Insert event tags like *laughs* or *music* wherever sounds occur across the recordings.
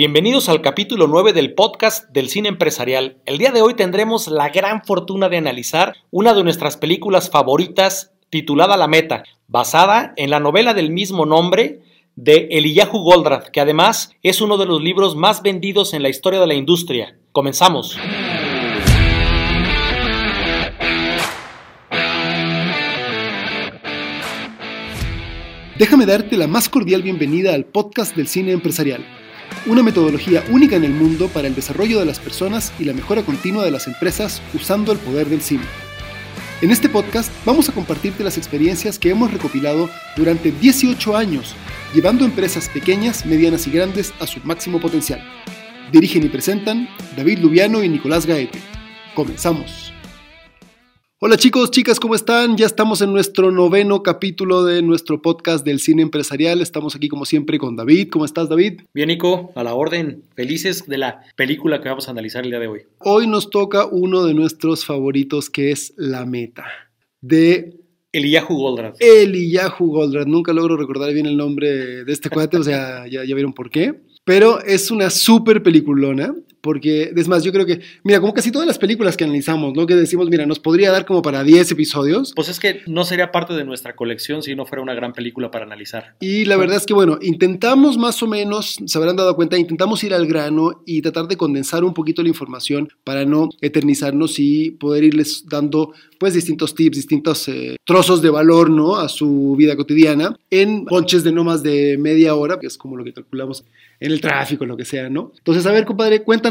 Bienvenidos al capítulo 9 del podcast del cine empresarial. El día de hoy tendremos la gran fortuna de analizar una de nuestras películas favoritas titulada La Meta, basada en la novela del mismo nombre de Eliyahu Goldratt, que además es uno de los libros más vendidos en la historia de la industria. Comenzamos. Déjame darte la más cordial bienvenida al podcast del cine empresarial una metodología única en el mundo para el desarrollo de las personas y la mejora continua de las empresas usando el poder del cine. En este podcast vamos a compartirte las experiencias que hemos recopilado durante 18 años, llevando empresas pequeñas, medianas y grandes a su máximo potencial. Dirigen y presentan David Lubiano y Nicolás Gaete. Comenzamos. Hola chicos, chicas, ¿cómo están? Ya estamos en nuestro noveno capítulo de nuestro podcast del cine empresarial. Estamos aquí como siempre con David. ¿Cómo estás, David? Bien, Nico, a la orden. Felices de la película que vamos a analizar el día de hoy. Hoy nos toca uno de nuestros favoritos que es La Meta, de Eliyahu Goldratt. Eliyahu Goldratt. Nunca logro recordar bien el nombre de este cuate, o sea, *laughs* ya, ya vieron por qué. Pero es una súper peliculona, porque es más, yo creo que, mira, como casi todas las películas que analizamos, ¿no? Que decimos, mira, nos podría dar como para 10 episodios. Pues es que no sería parte de nuestra colección si no fuera una gran película para analizar. Y la verdad es que, bueno, intentamos más o menos, se habrán dado cuenta, intentamos ir al grano y tratar de condensar un poquito la información para no eternizarnos y poder irles dando, pues, distintos tips, distintos eh, trozos de valor, ¿no? A su vida cotidiana en ponches de no más de media hora, que es como lo que calculamos en el tráfico, lo que sea, ¿no? Entonces, a ver, compadre, cuéntanos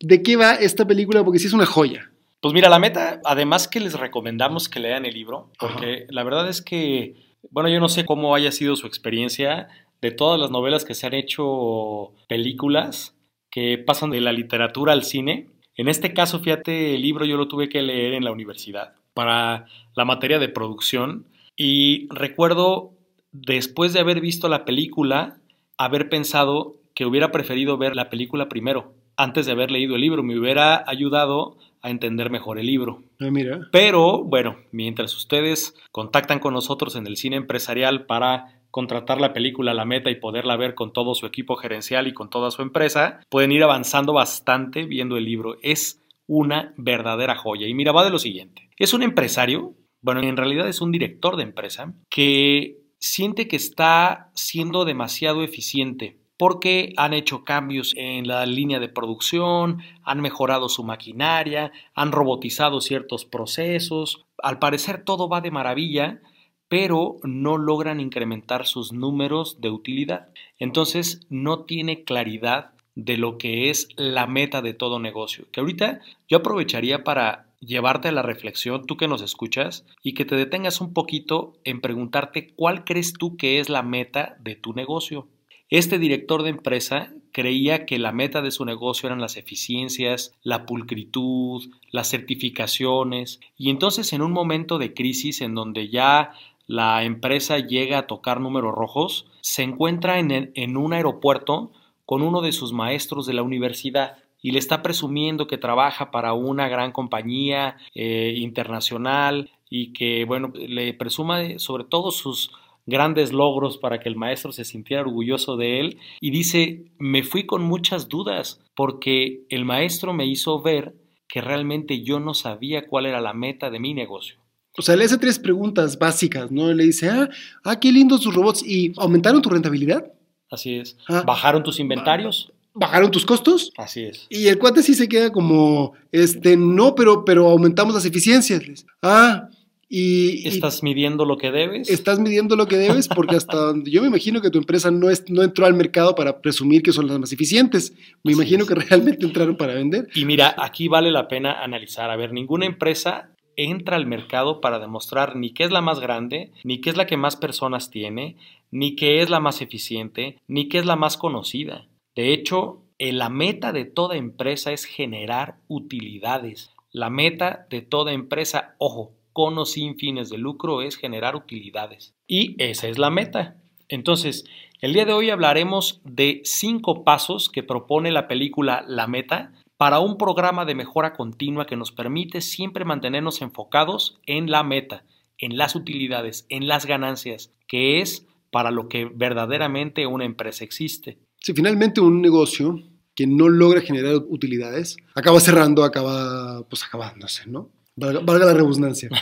de qué va esta película, porque sí es una joya. Pues mira, la meta, además que les recomendamos que lean el libro, porque la verdad es que, bueno, yo no sé cómo haya sido su experiencia de todas las novelas que se han hecho películas que pasan de la literatura al cine. En este caso, fíjate, el libro yo lo tuve que leer en la universidad para la materia de producción y recuerdo después de haber visto la película haber pensado que hubiera preferido ver la película primero, antes de haber leído el libro. Me hubiera ayudado a entender mejor el libro. Ah, mira. Pero bueno, mientras ustedes contactan con nosotros en el cine empresarial para contratar la película La Meta y poderla ver con todo su equipo gerencial y con toda su empresa, pueden ir avanzando bastante viendo el libro. Es una verdadera joya. Y mira, va de lo siguiente. Es un empresario, bueno, en realidad es un director de empresa, que siente que está siendo demasiado eficiente porque han hecho cambios en la línea de producción, han mejorado su maquinaria, han robotizado ciertos procesos. Al parecer todo va de maravilla, pero no logran incrementar sus números de utilidad. Entonces no tiene claridad de lo que es la meta de todo negocio. Que ahorita yo aprovecharía para llevarte a la reflexión, tú que nos escuchas, y que te detengas un poquito en preguntarte cuál crees tú que es la meta de tu negocio. Este director de empresa creía que la meta de su negocio eran las eficiencias, la pulcritud, las certificaciones, y entonces en un momento de crisis en donde ya la empresa llega a tocar números rojos, se encuentra en, en un aeropuerto con uno de sus maestros de la universidad y le está presumiendo que trabaja para una gran compañía eh, internacional y que, bueno, le presuma sobre todo sus grandes logros para que el maestro se sintiera orgulloso de él y dice, me fui con muchas dudas porque el maestro me hizo ver que realmente yo no sabía cuál era la meta de mi negocio. O sea, le hace tres preguntas básicas, ¿no? Le dice, ah, ah qué lindos tus robots. ¿Y aumentaron tu rentabilidad? Así es. Ah. ¿Bajaron tus inventarios? bajaron tus costos. Así es. Y el cuate sí se queda como, este, no, pero, pero aumentamos las eficiencias. Ah, y... ¿Estás midiendo lo que debes? Estás midiendo lo que debes porque hasta *laughs* donde yo me imagino que tu empresa no, es, no entró al mercado para presumir que son las más eficientes. Me imagino que realmente entraron para vender. Y mira, aquí vale la pena analizar. A ver, ninguna empresa entra al mercado para demostrar ni qué es la más grande, ni qué es la que más personas tiene, ni qué es la más eficiente, ni qué es la más conocida. De hecho, eh, la meta de toda empresa es generar utilidades. La meta de toda empresa, ojo, con o sin fines de lucro, es generar utilidades. Y esa es la meta. Entonces, el día de hoy hablaremos de cinco pasos que propone la película La Meta para un programa de mejora continua que nos permite siempre mantenernos enfocados en la meta, en las utilidades, en las ganancias, que es para lo que verdaderamente una empresa existe. Si finalmente un negocio que no logra generar utilidades acaba cerrando, acaba pues acabándose, ¿no?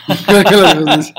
*laughs* Valga, la redundancia.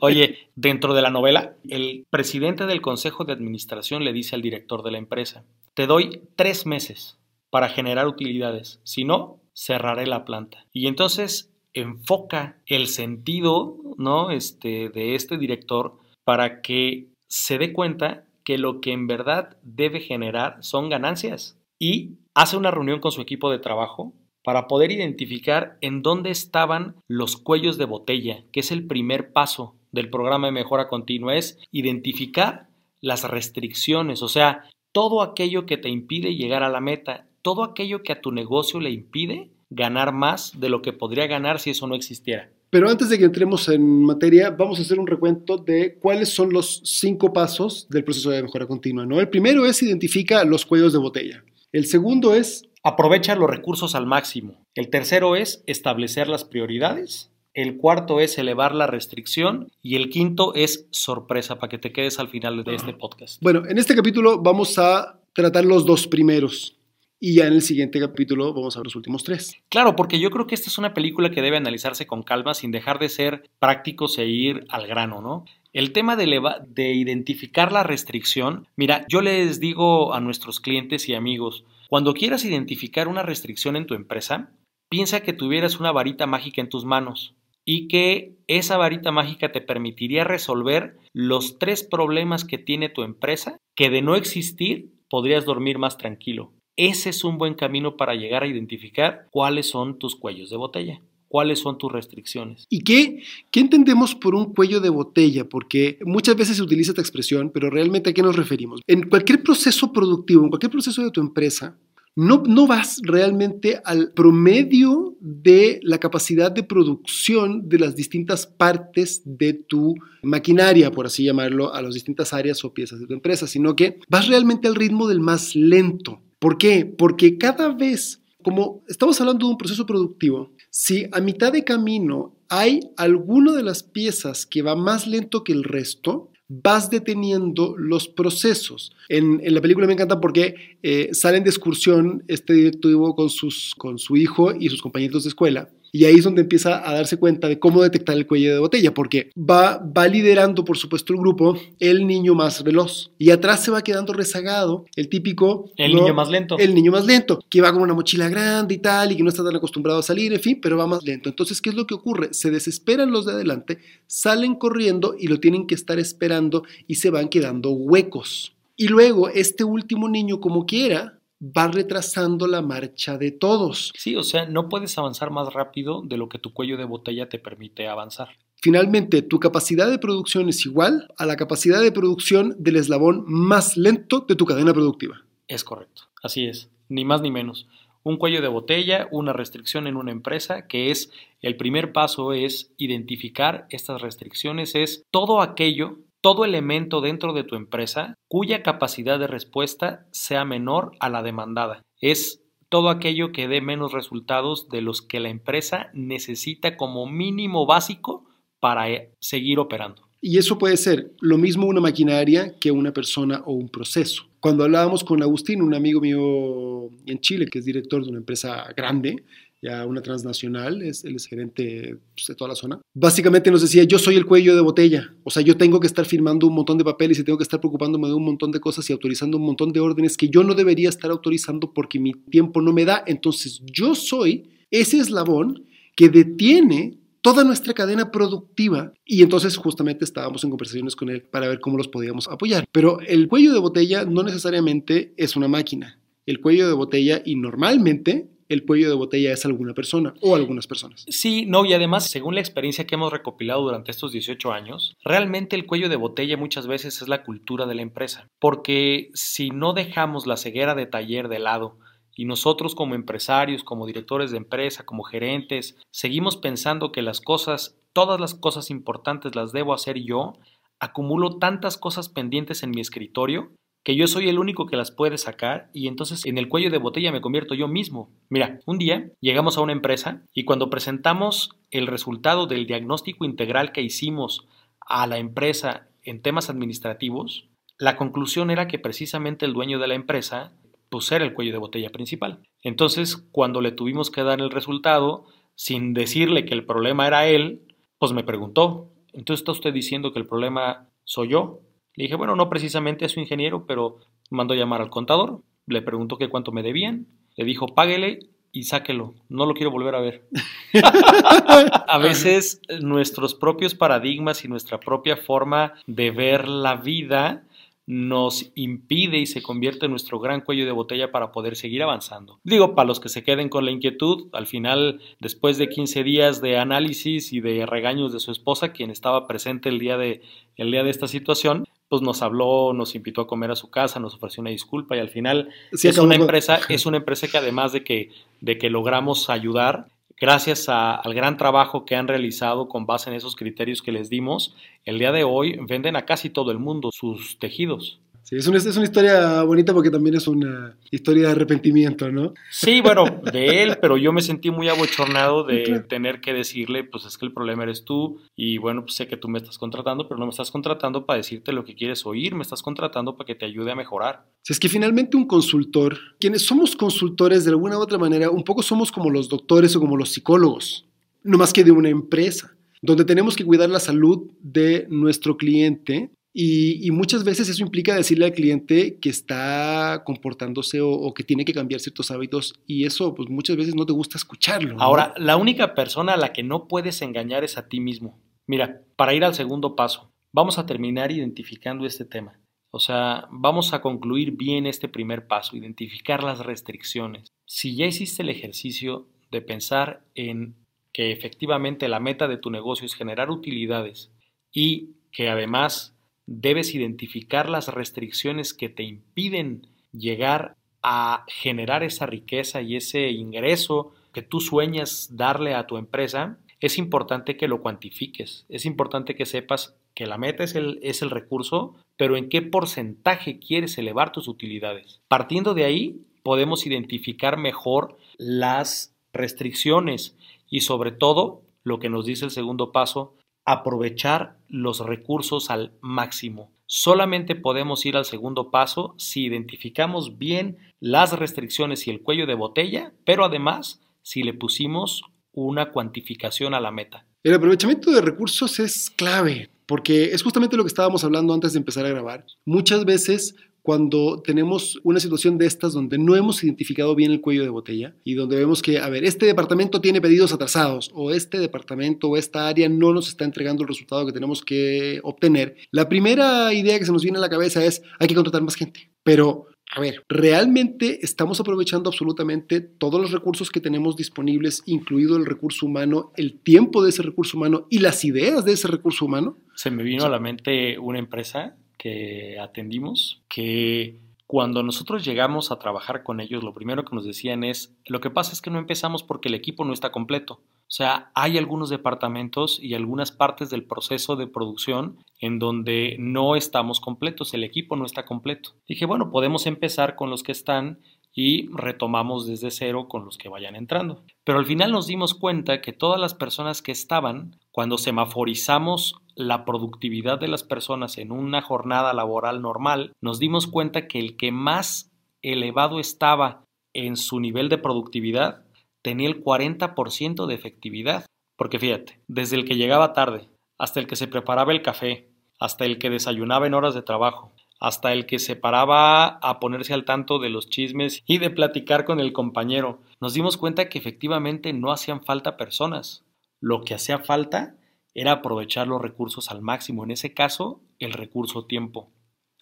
Oye, dentro de la novela, el presidente del consejo de administración le dice al director de la empresa, te doy tres meses para generar utilidades, si no, cerraré la planta. Y entonces enfoca el sentido ¿no? este, de este director para que se dé cuenta que lo que en verdad debe generar son ganancias. Y hace una reunión con su equipo de trabajo para poder identificar en dónde estaban los cuellos de botella, que es el primer paso del programa de mejora continua, es identificar las restricciones, o sea, todo aquello que te impide llegar a la meta, todo aquello que a tu negocio le impide ganar más de lo que podría ganar si eso no existiera. Pero antes de que entremos en materia, vamos a hacer un recuento de cuáles son los cinco pasos del proceso de mejora continua. ¿no? El primero es identifica los cuellos de botella. El segundo es Aprovecha los recursos al máximo. El tercero es establecer las prioridades. El cuarto es elevar la restricción y el quinto es sorpresa para que te quedes al final de este podcast. Bueno, en este capítulo vamos a tratar los dos primeros y ya en el siguiente capítulo vamos a ver los últimos tres. Claro, porque yo creo que esta es una película que debe analizarse con calma sin dejar de ser prácticos e ir al grano, ¿no? El tema de, de identificar la restricción, mira, yo les digo a nuestros clientes y amigos, cuando quieras identificar una restricción en tu empresa, piensa que tuvieras una varita mágica en tus manos y que esa varita mágica te permitiría resolver los tres problemas que tiene tu empresa, que de no existir podrías dormir más tranquilo. Ese es un buen camino para llegar a identificar cuáles son tus cuellos de botella cuáles son tus restricciones. ¿Y qué, qué entendemos por un cuello de botella? Porque muchas veces se utiliza esta expresión, pero realmente a qué nos referimos. En cualquier proceso productivo, en cualquier proceso de tu empresa, no, no, vas realmente al promedio de la capacidad de producción de las distintas partes de tu maquinaria, por así llamarlo, a las distintas áreas o piezas de tu empresa, sino que vas realmente al ritmo del más lento. ¿Por qué? Porque cada vez, como estamos hablando de un proceso productivo, si a mitad de camino hay alguna de las piezas que va más lento que el resto, vas deteniendo los procesos. En, la película me encanta porque eh, salen de excursión este directivo con, sus, con su hijo y sus compañeros de escuela y ahí es donde empieza a darse cuenta de cómo detectar el cuello de botella, porque va, va liderando, por supuesto, el grupo el niño más veloz. Y atrás se va quedando rezagado el típico... El niño más lento. El niño más lento, que va con una mochila grande y tal, y que no está tan acostumbrado a salir, en fin, pero va más lento. Entonces, ¿qué es lo que ocurre? Se desesperan los de adelante, salen corriendo y lo tienen que estar esperando y se van quedando huecos. Y luego, este último niño, como quiera, va retrasando la marcha de todos. Sí, o sea, no puedes avanzar más rápido de lo que tu cuello de botella te permite avanzar. Finalmente, tu capacidad de producción es igual a la capacidad de producción del eslabón más lento de tu cadena productiva. Es correcto, así es, ni más ni menos. Un cuello de botella, una restricción en una empresa, que es el primer paso es identificar estas restricciones, es todo aquello todo elemento dentro de tu empresa cuya capacidad de respuesta sea menor a la demandada. Es todo aquello que dé menos resultados de los que la empresa necesita como mínimo básico para eh, seguir operando. Y eso puede ser lo mismo una maquinaria que una persona o un proceso. Cuando hablábamos con Agustín, un amigo mío en Chile, que es director de una empresa grande, ya una transnacional, es, él es gerente pues, de toda la zona. Básicamente nos decía, yo soy el cuello de botella, o sea, yo tengo que estar firmando un montón de papeles y tengo que estar preocupándome de un montón de cosas y autorizando un montón de órdenes que yo no debería estar autorizando porque mi tiempo no me da. Entonces, yo soy ese eslabón que detiene toda nuestra cadena productiva y entonces justamente estábamos en conversaciones con él para ver cómo los podíamos apoyar. Pero el cuello de botella no necesariamente es una máquina. El cuello de botella y normalmente el cuello de botella es alguna persona o algunas personas. Sí, no, y además, según la experiencia que hemos recopilado durante estos 18 años, realmente el cuello de botella muchas veces es la cultura de la empresa, porque si no dejamos la ceguera de taller de lado, y nosotros como empresarios, como directores de empresa, como gerentes, seguimos pensando que las cosas, todas las cosas importantes las debo hacer yo, acumulo tantas cosas pendientes en mi escritorio que yo soy el único que las puede sacar y entonces en el cuello de botella me convierto yo mismo. Mira, un día llegamos a una empresa y cuando presentamos el resultado del diagnóstico integral que hicimos a la empresa en temas administrativos, La conclusión era que precisamente el dueño de la empresa pues era el cuello de botella principal. Entonces, cuando le tuvimos que dar el resultado, sin decirle que el problema era él, pues me preguntó, entonces está usted diciendo que el problema soy yo. Le dije, bueno, no precisamente es su ingeniero, pero mandó llamar al contador, le preguntó que cuánto me debían, le dijo, páguele y sáquelo, no lo quiero volver a ver. *laughs* a veces nuestros propios paradigmas y nuestra propia forma de ver la vida nos impide y se convierte en nuestro gran cuello de botella para poder seguir avanzando. Digo, para los que se queden con la inquietud, al final, después de 15 días de análisis y de regaños de su esposa, quien estaba presente el día de, el día de esta situación, pues nos habló, nos invitó a comer a su casa, nos ofreció una disculpa y al final es una empresa, *laughs* es una empresa que además de que, de que logramos ayudar, gracias al gran trabajo que han realizado con base en esos criterios que les dimos, el día de hoy venden a casi todo el mundo sus tejidos. Sí, es una, es una historia bonita porque también es una historia de arrepentimiento, ¿no? Sí, bueno, de él, pero yo me sentí muy abochornado de tener que decirle, pues es que el problema eres tú y bueno, pues sé que tú me estás contratando, pero no me estás contratando para decirte lo que quieres oír, me estás contratando para que te ayude a mejorar. Si es que finalmente un consultor, quienes somos consultores de alguna u otra manera, un poco somos como los doctores o como los psicólogos, no más que de una empresa donde tenemos que cuidar la salud de nuestro cliente y, muchas veces eso implica decirle al cliente que está comportándose o, que tiene que cambiar ciertos hábitos y eso pues muchas veces no te gusta escucharlo. Ahora, la única persona a la que no puedes engañar es a ti mismo. Mira, para ir al segundo paso, vamos a terminar identificando este tema. O sea, vamos a concluir bien este primer paso, identificar las restricciones. Si ya hiciste el ejercicio de pensar en que efectivamente la meta de tu negocio es generar utilidades y que además debes identificar las restricciones que te impiden llegar a generar esa riqueza y ese ingreso que tú sueñas darle a tu empresa, es importante que lo cuantifiques, es importante que sepas que la meta es el, es el recurso, pero en qué porcentaje quieres elevar tus utilidades. Partiendo de ahí, podemos identificar mejor las restricciones y sobre todo, lo que nos dice el segundo paso, aprovechar los recursos al máximo. Solamente podemos ir al segundo paso si identificamos bien las restricciones y el cuello de botella, pero además si le pusimos una cuantificación a la meta. El aprovechamiento de recursos es clave, porque es justamente lo que estábamos hablando antes de empezar a grabar. Muchas veces cuando tenemos una situación de estas donde no hemos identificado bien el cuello de botella y donde vemos que, a ver, este departamento tiene pedidos atrasados o este departamento o esta área no nos está entregando el resultado que tenemos que obtener, la primera idea que se nos viene a la cabeza es hay que contratar más gente. Pero a ver, ¿realmente estamos aprovechando absolutamente todos los recursos que tenemos disponibles, incluido el recurso humano, el tiempo de ese recurso humano y las ideas de ese recurso humano? Se me vino a la mente una empresa que atendimos que cuando nosotros llegamos a trabajar con ellos, lo primero que nos decían es, lo que pasa es que no empezamos porque el equipo no está completo. O sea, hay algunos departamentos y algunas partes del proceso de producción en donde no estamos completos, el equipo no está completo. Dije, bueno, podemos empezar con los que están y retomamos desde cero con los que vayan entrando. Pero al final nos dimos cuenta que todas las personas que estaban, cuando semaforizamos la productividad de las personas en una jornada laboral normal, nos dimos cuenta que el que más elevado estaba en su nivel de productividad tenía el 40% de efectividad. Porque fíjate, desde el que llegaba tarde, hasta el que se preparaba el café, hasta el que desayunaba en horas de trabajo, hasta el que se paraba a ponerse al tanto de los chismes y de platicar con el compañero, nos dimos cuenta que efectivamente no hacían falta personas. Lo que hacía falta era aprovechar los recursos al máximo, en ese caso, el recurso tiempo.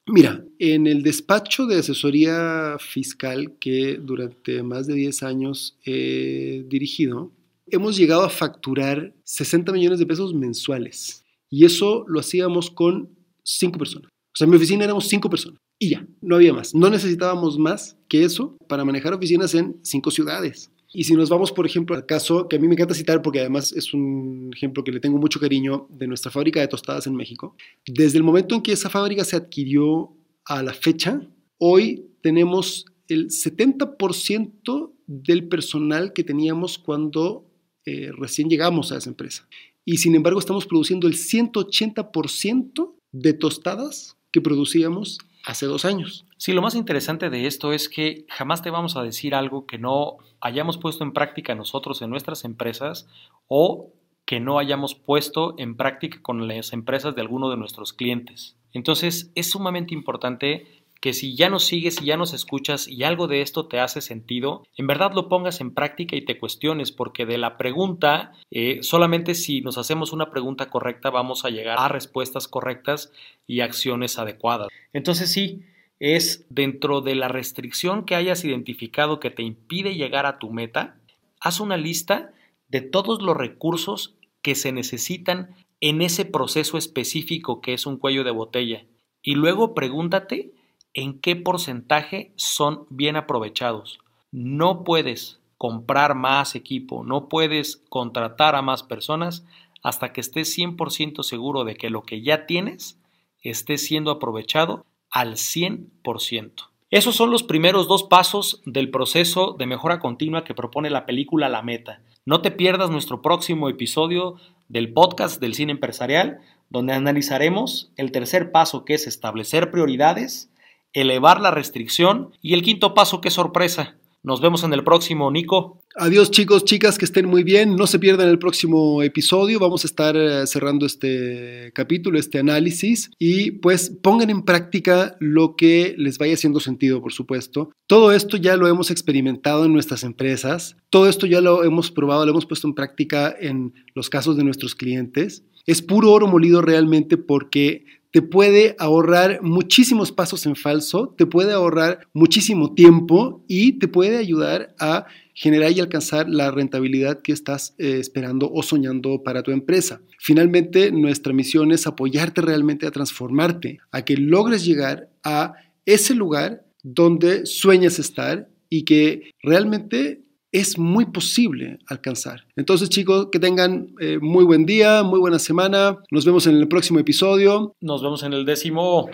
Mira, en el despacho de asesoría fiscal que durante más de 10 años he dirigido, hemos llegado a facturar 60 millones de pesos mensuales. Y eso lo hacíamos con cinco personas. Sea, en mi oficina éramos cinco personas y ya, no había más. No necesitábamos más que eso para manejar oficinas en cinco ciudades. Y si nos vamos, por ejemplo, al caso que a mí me encanta citar porque además es un ejemplo que le tengo mucho cariño de nuestra fábrica de tostadas en México, desde el momento en que esa fábrica se adquirió a la fecha, hoy tenemos el 70% del personal que teníamos cuando eh, recién llegamos a esa empresa. Y sin embargo estamos produciendo el 180% de tostadas que producíamos hace dos años. Sí, lo más interesante de esto es que jamás te vamos a decir algo que no hayamos puesto en práctica nosotros en nuestras empresas o que no hayamos puesto en práctica con las empresas de alguno de nuestros clientes. Entonces, es sumamente importante que si ya nos sigues y ya nos escuchas y algo de esto te hace sentido, en verdad lo pongas en práctica y te cuestiones, porque de la pregunta, eh, solamente si nos hacemos una pregunta correcta vamos a llegar a respuestas correctas y acciones adecuadas. Entonces sí, es dentro de la restricción que hayas identificado que te impide llegar a tu meta, haz una lista de todos los recursos que se necesitan en ese proceso específico que es un cuello de botella. Y luego pregúntate en qué porcentaje son bien aprovechados. No puedes comprar más equipo, no puedes contratar a más personas hasta que estés 100% seguro de que lo que ya tienes esté siendo aprovechado al 100%. Esos son los primeros dos pasos del proceso de mejora continua que propone la película La Meta. No te pierdas nuestro próximo episodio del podcast del cine empresarial, donde analizaremos el tercer paso que es establecer prioridades, elevar la restricción y el quinto paso, qué sorpresa. Nos vemos en el próximo, Nico. Adiós chicos, chicas, que estén muy bien. No se pierdan el próximo episodio. Vamos a estar eh, cerrando este capítulo, este análisis. Y pues pongan en práctica lo que les vaya haciendo sentido, por supuesto. Todo esto ya lo hemos experimentado en nuestras empresas. Todo esto ya lo hemos probado, lo hemos puesto en práctica en los casos de nuestros clientes. Es puro oro molido realmente porque te puede ahorrar muchísimos pasos en falso, te puede ahorrar muchísimo tiempo y te puede ayudar a generar y alcanzar la rentabilidad que estás eh, esperando o soñando para tu empresa. Finalmente, nuestra misión es apoyarte realmente a transformarte, a que logres llegar a ese lugar donde sueñas estar y que realmente es muy posible alcanzar. Entonces, chicos, que tengan eh, muy buen día, muy buena semana. Nos vemos en el próximo episodio. Nos vemos en el décimo.